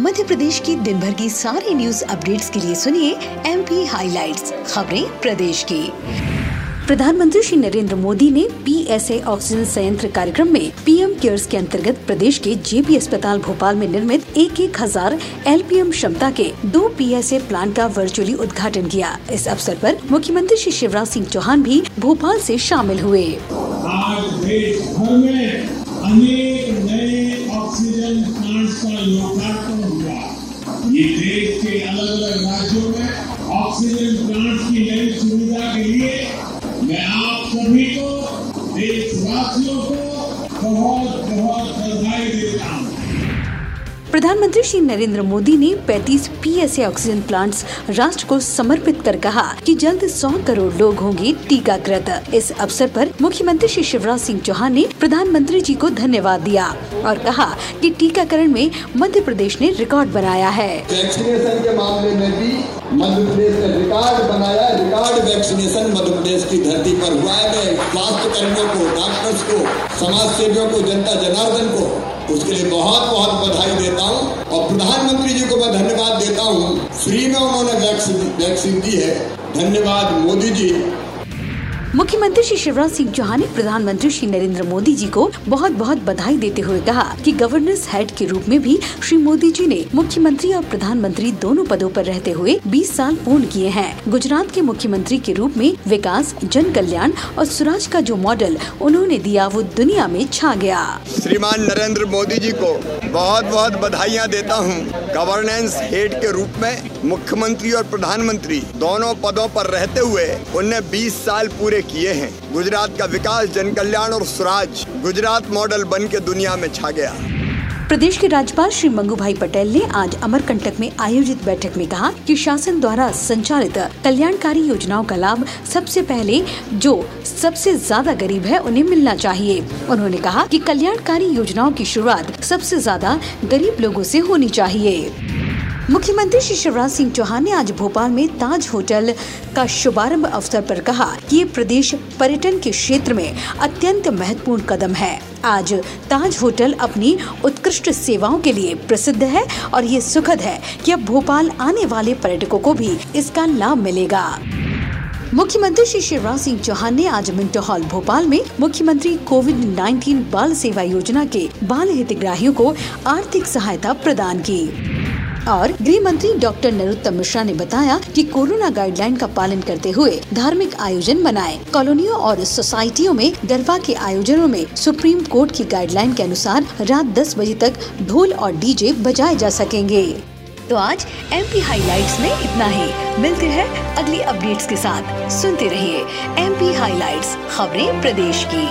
मध्य प्रदेश की दिन भर की सारी न्यूज़ अपडेट्स के लिए सुनिए एम पी हाईलाइट्स खबरें प्रदेश की। प्रधानमंत्री श्री नरेंद्र मोदी ने पीएसए ऑक्सीजन संयंत्र कार्यक्रम में पीएम केयर्स के अंतर्गत प्रदेश के जेपी अस्पताल भोपाल में निर्मित एक एक हज़ार एलपीएम क्षमता के दो पीएसए प्लांट का वर्चुअली उद्घाटन किया। इस अवसर पर मुख्यमंत्री श्री शिवराज सिंह चौहान भी भोपाल से शामिल हुए। आज देश भर में अनेक नए ऑक्सीजन प्लांट्स का लोकार्पण ये देश के अलग अलग राज्यों में ऑक्सीजन प्लांट की नई सुविधा के लिए मैं आप सभी को, देशवासियों को बहुत बहुत बधाई देता हूँ। प्रधानमंत्री श्री नरेंद्र मोदी ने 35 पीएसए ऑक्सीजन प्लांट्स राष्ट्र को समर्पित कर कहा कि जल्द 100 करोड़ लोग होंगे टीकाकृत। इस अवसर पर मुख्यमंत्री श्री शिवराज सिंह चौहान ने प्रधानमंत्री जी को धन्यवाद दिया और कहा कि टीकाकरण में मध्य प्रदेश ने रिकॉर्ड बनाया है। वैक्सीनेशन के मामले में भी मध्य प्रदेश ने रिकॉर्ड बनाया, रिकॉर्ड वैक्सीनेशन मध्य प्रदेश की धरती पर हुआ है। स्वास्थ्य कर्मियों को, डॉक्टर्स को समाज सेवियों को, जनता जनार्दन को, उसके लिए बहुत बहुत बधाई देता हूँ और प्रधानमंत्री जी को मैं धन्यवाद देता हूँ। फ्री में उन्होंने वैक्सीन दी है। धन्यवाद मोदी जी। मुख्यमंत्री श्री शिवराज सिंह चौहान ने प्रधानमंत्री श्री नरेंद्र मोदी जी को बहुत बहुत बधाई देते हुए कहा कि गवर्नेंस हेड के रूप में भी श्री मोदी जी ने मुख्यमंत्री और प्रधानमंत्री दोनों पदों पर रहते हुए 20 साल पूर्ण किए हैं। गुजरात के मुख्यमंत्री के रूप में विकास जन कल्याण और स्वराज का जो मॉडल उन्होंने दिया वो दुनिया में छा गया। श्रीमान नरेंद्र मोदी जी को बहुत बहुत बधाइयाँ देता हूँ। गवर्नेंस हेड के रूप में मुख्यमंत्री और प्रधानमंत्री दोनों पदों पर रहते हुए उन्हें 20 साल पूरे किए हैं। गुजरात का विकास जन कल्याण और स्वराज गुजरात मॉडल बन के दुनिया में छा गया। प्रदेश के राज्यपाल श्री मंगू भाई पटेल ने आज अमरकंटक में आयोजित बैठक में कहा कि शासन द्वारा संचालित कल्याणकारी योजनाओं का लाभ सबसे पहले जो सबसे ज़्यादा गरीब है, उन्हें मिलना चाहिए। उन्होंने कहा कि कल्याणकारी योजनाओं की शुरुआत सबसे ज़्यादा गरीब लोगों से होनी चाहिए। मुख्यमंत्री श्री शिवराज सिंह चौहान ने आज भोपाल में ताज होटल का शुभारंभ अवसर पर कहा कि ये प्रदेश पर्यटन के क्षेत्र में अत्यंत महत्वपूर्ण कदम है। आज ताज होटल अपनी उत्कृष्ट सेवाओं के लिए प्रसिद्ध है और ये सुखद है कि अब भोपाल आने वाले पर्यटकों को भी इसका लाभ मिलेगा। मुख्यमंत्री श्री शिवराज सिंह चौहान ने आज मिंटो हॉल भोपाल में मुख्यमंत्री कोविड 19 बाल सेवा योजना के बाल हितग्राहियों को आर्थिक सहायता प्रदान की। और गृह मंत्री डॉक्टर नरोत्तम मिश्रा ने बताया कि कोरोना गाइडलाइन का पालन करते हुए धार्मिक आयोजन बनाए कॉलोनियों और सोसाइटियों में गरबा के आयोजनों में सुप्रीम कोर्ट की गाइडलाइन के अनुसार रात 10 बजे तक ढोल और डीजे बजाए जा सकेंगे। तो आज एम पी हाईलाइट्स में इतना ही। मिलते हैं अगली अपडेट्स के साथ। सुनते रहिए एम पी हाईलाइट्स खबरें प्रदेश की।